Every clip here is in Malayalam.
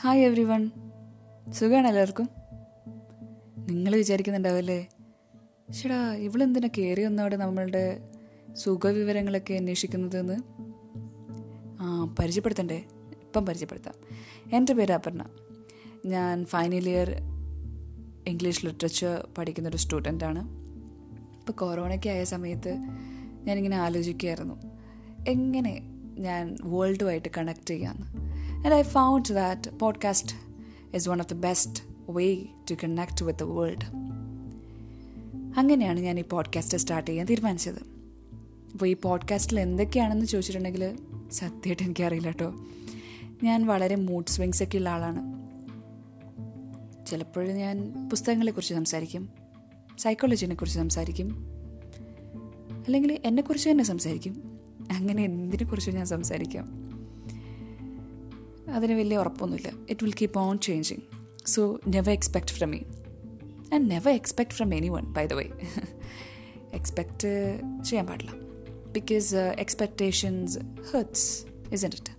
ഹായ് എവ്രി വൺ സുഖമാണ് എല്ലാവർക്കും. നിങ്ങൾ വിചാരിക്കുന്നുണ്ടാവല്ലേ? ചേടാ ഇവളെന്തിനാ കയറി വന്നവിടെ നമ്മളുടെ സുഖവിവരങ്ങളൊക്കെ അന്വേഷിക്കുന്നതെന്ന്? ആ പരിചയപ്പെടുത്തണ്ടേ? ഇപ്പം പരിചയപ്പെടുത്താം. എന്റെ പേര് അപർണ. ഞാൻ ഫൈനൽ ഇയർ ഇംഗ്ലീഷ് ലിറ്ററേച്ചർ പഠിക്കുന്നൊരു സ്റ്റുഡന്റാണ്. ഇപ്പോൾ കൊറോണയ്ക്ക് ആയ സമയത്ത് ഞാനിങ്ങനെ ആലോചിക്കുകയായിരുന്നു. എങ്ങനെ ഞാൻ വേൾഡുമായിട്ട് കണക്ട് ചെയ്യാമെന്ന് and I found that podcast is one of the best way to connect with the world. അങ്ങനെയാണ് ഞാൻ ഈ പോഡ്കാസ്റ്റ് സ്റ്റാർട്ട് ചെയ്യാൻ തീരുമാനിച്ചത്. അപ്പോൾ ഈ പോഡ്കാസ്റ്റിൽ എന്തൊക്കെയാണെന്ന് ചോദിച്ചിട്ടുണ്ടെങ്കിൽ സത്യമായിട്ട് എനിക്കറിയില്ല കേട്ടോ. ഞാൻ വളരെ മൂഡ് സ്വിങ്സ് ഒക്കെ ഉള്ള ആളാണ്. ചിലപ്പോഴും ഞാൻ പുസ്തകങ്ങളെക്കുറിച്ച് സംസാരിക്കും സൈക്കോളജിനെ കുറിച്ച് സംസാരിക്കും അല്ലെങ്കിൽ എന്നെക്കുറിച്ച് തന്നെ സംസാരിക്കും. അങ്ങനെ എന്തിനെക്കുറിച്ചും ഞാൻ സംസാരിക്കാം? അതിന് വലിയ ഉറപ്പൊന്നുമില്ല. It will keep on changing so never expect from me and never expect from anyone by the way expect ചെയ്യാൻ പാടില്ല. Because expectations hurts is it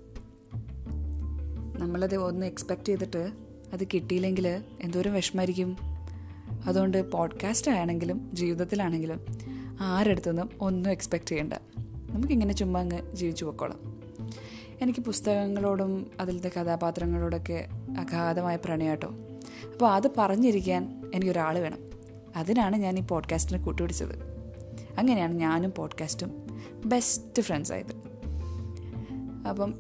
നമ്മളത് ഒന്ന് എക്സ്പെക്റ്റ് ചെയ്തിട്ട് അത് കിട്ടിയില്ലെങ്കിൽ എന്തോരം വിഷമായിരിക്കും അതുകൊണ്ട് പോഡ്കാസ്റ്റ് ആണെങ്കിലും ജീവിതത്തിലാണെങ്കിലും ആരെടുത്തുനിന്നും ഒന്നും എക്സ്പെക്റ്റ് ചെയ്യണ്ട. നമുക്കിങ്ങനെ ചുമ്മാ അങ്ങ് ജീവിച്ചു പോക്കോളാം. എനിക്ക് പുസ്തകങ്ങളോടും അതിലത്തെ കഥാപാത്രങ്ങളോടൊക്കെ അഗാധമായ പ്രണയാട്ടോ അപ്പോൾ അത് പറഞ്ഞിരിക്കാൻ എനിക്കൊരാൾ വേണം. അതിനാണ് ഞാൻ ഈ പോഡ്കാസ്റ്റിനെ കൂട്ടുപിടിച്ചത്. അങ്ങനെയാണ് ഞാനും പോഡ്കാസ്റ്റും ബെസ്റ്റ് ഫ്രണ്ട്സ് ആയത്. അപ്പം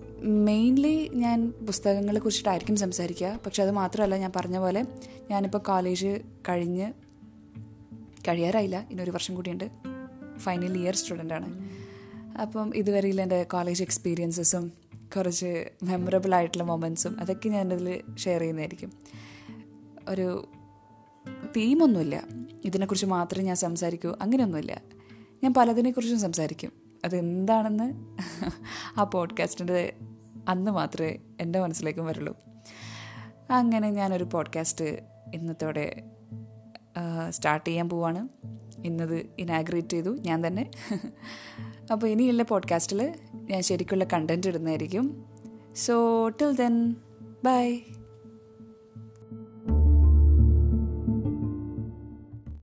മെയിൻലി ഞാൻ പുസ്തകങ്ങളെ കുറിച്ചിട്ടായിരിക്കും സംസാരിക്കുക. പക്ഷെ അത് മാത്രമല്ല ഞാൻ പറഞ്ഞ പോലെ ഞാനിപ്പോൾ കോളേജ് കഴിഞ്ഞ് കഴിയാറായില്ല. ഇനൊരു വർഷം കൂടിയുണ്ട്. ഫൈനൽ ഇയർ സ്റ്റുഡന്റാണ് അപ്പം ഇതുവരെയുള്ള എന്റെ കോളേജ് എക്സ്പീരിയൻസസും കുറച്ച് മെമ്മറബിൾ ആയിട്ടുള്ള മൊമെൻസും അതൊക്കെ ഞാൻ ഇതിൽ ഷെയർ ചെയ്യുന്നതായിരിക്കും. ഒരു തീമൊന്നുമില്ല ഇതിനെക്കുറിച്ച് മാത്രമേ ഞാൻ സംസാരിക്കൂ. അങ്ങനെയൊന്നുമില്ല. ഞാൻ പലതിനെക്കുറിച്ചും സംസാരിക്കും. അതെന്താണെന്ന് ആ പോഡ്കാസ്റ്റിന്റെ അന്ന് മാത്രമേ എന്റെ മനസ്സിലേക്കും വരുള്ളൂ. അങ്ങനെ ഞാനൊരു പോഡ്കാസ്റ്റ് ഇന്നത്തോടെ സ്റ്റാർട്ട് ചെയ്യാൻ പോവാണ്. ഇന്നത് ഇനാഗ്രേറ്റ് ചെയ്തു. ഞാൻ തന്നെ. അപ്പോൾ ഇനിയുള്ള പോഡ്കാസ്റ്റിൽ ഞാൻ ശരിക്കുള്ള കണ്ടന്റ് ഇടുന്നതായിരിക്കും. So till then bye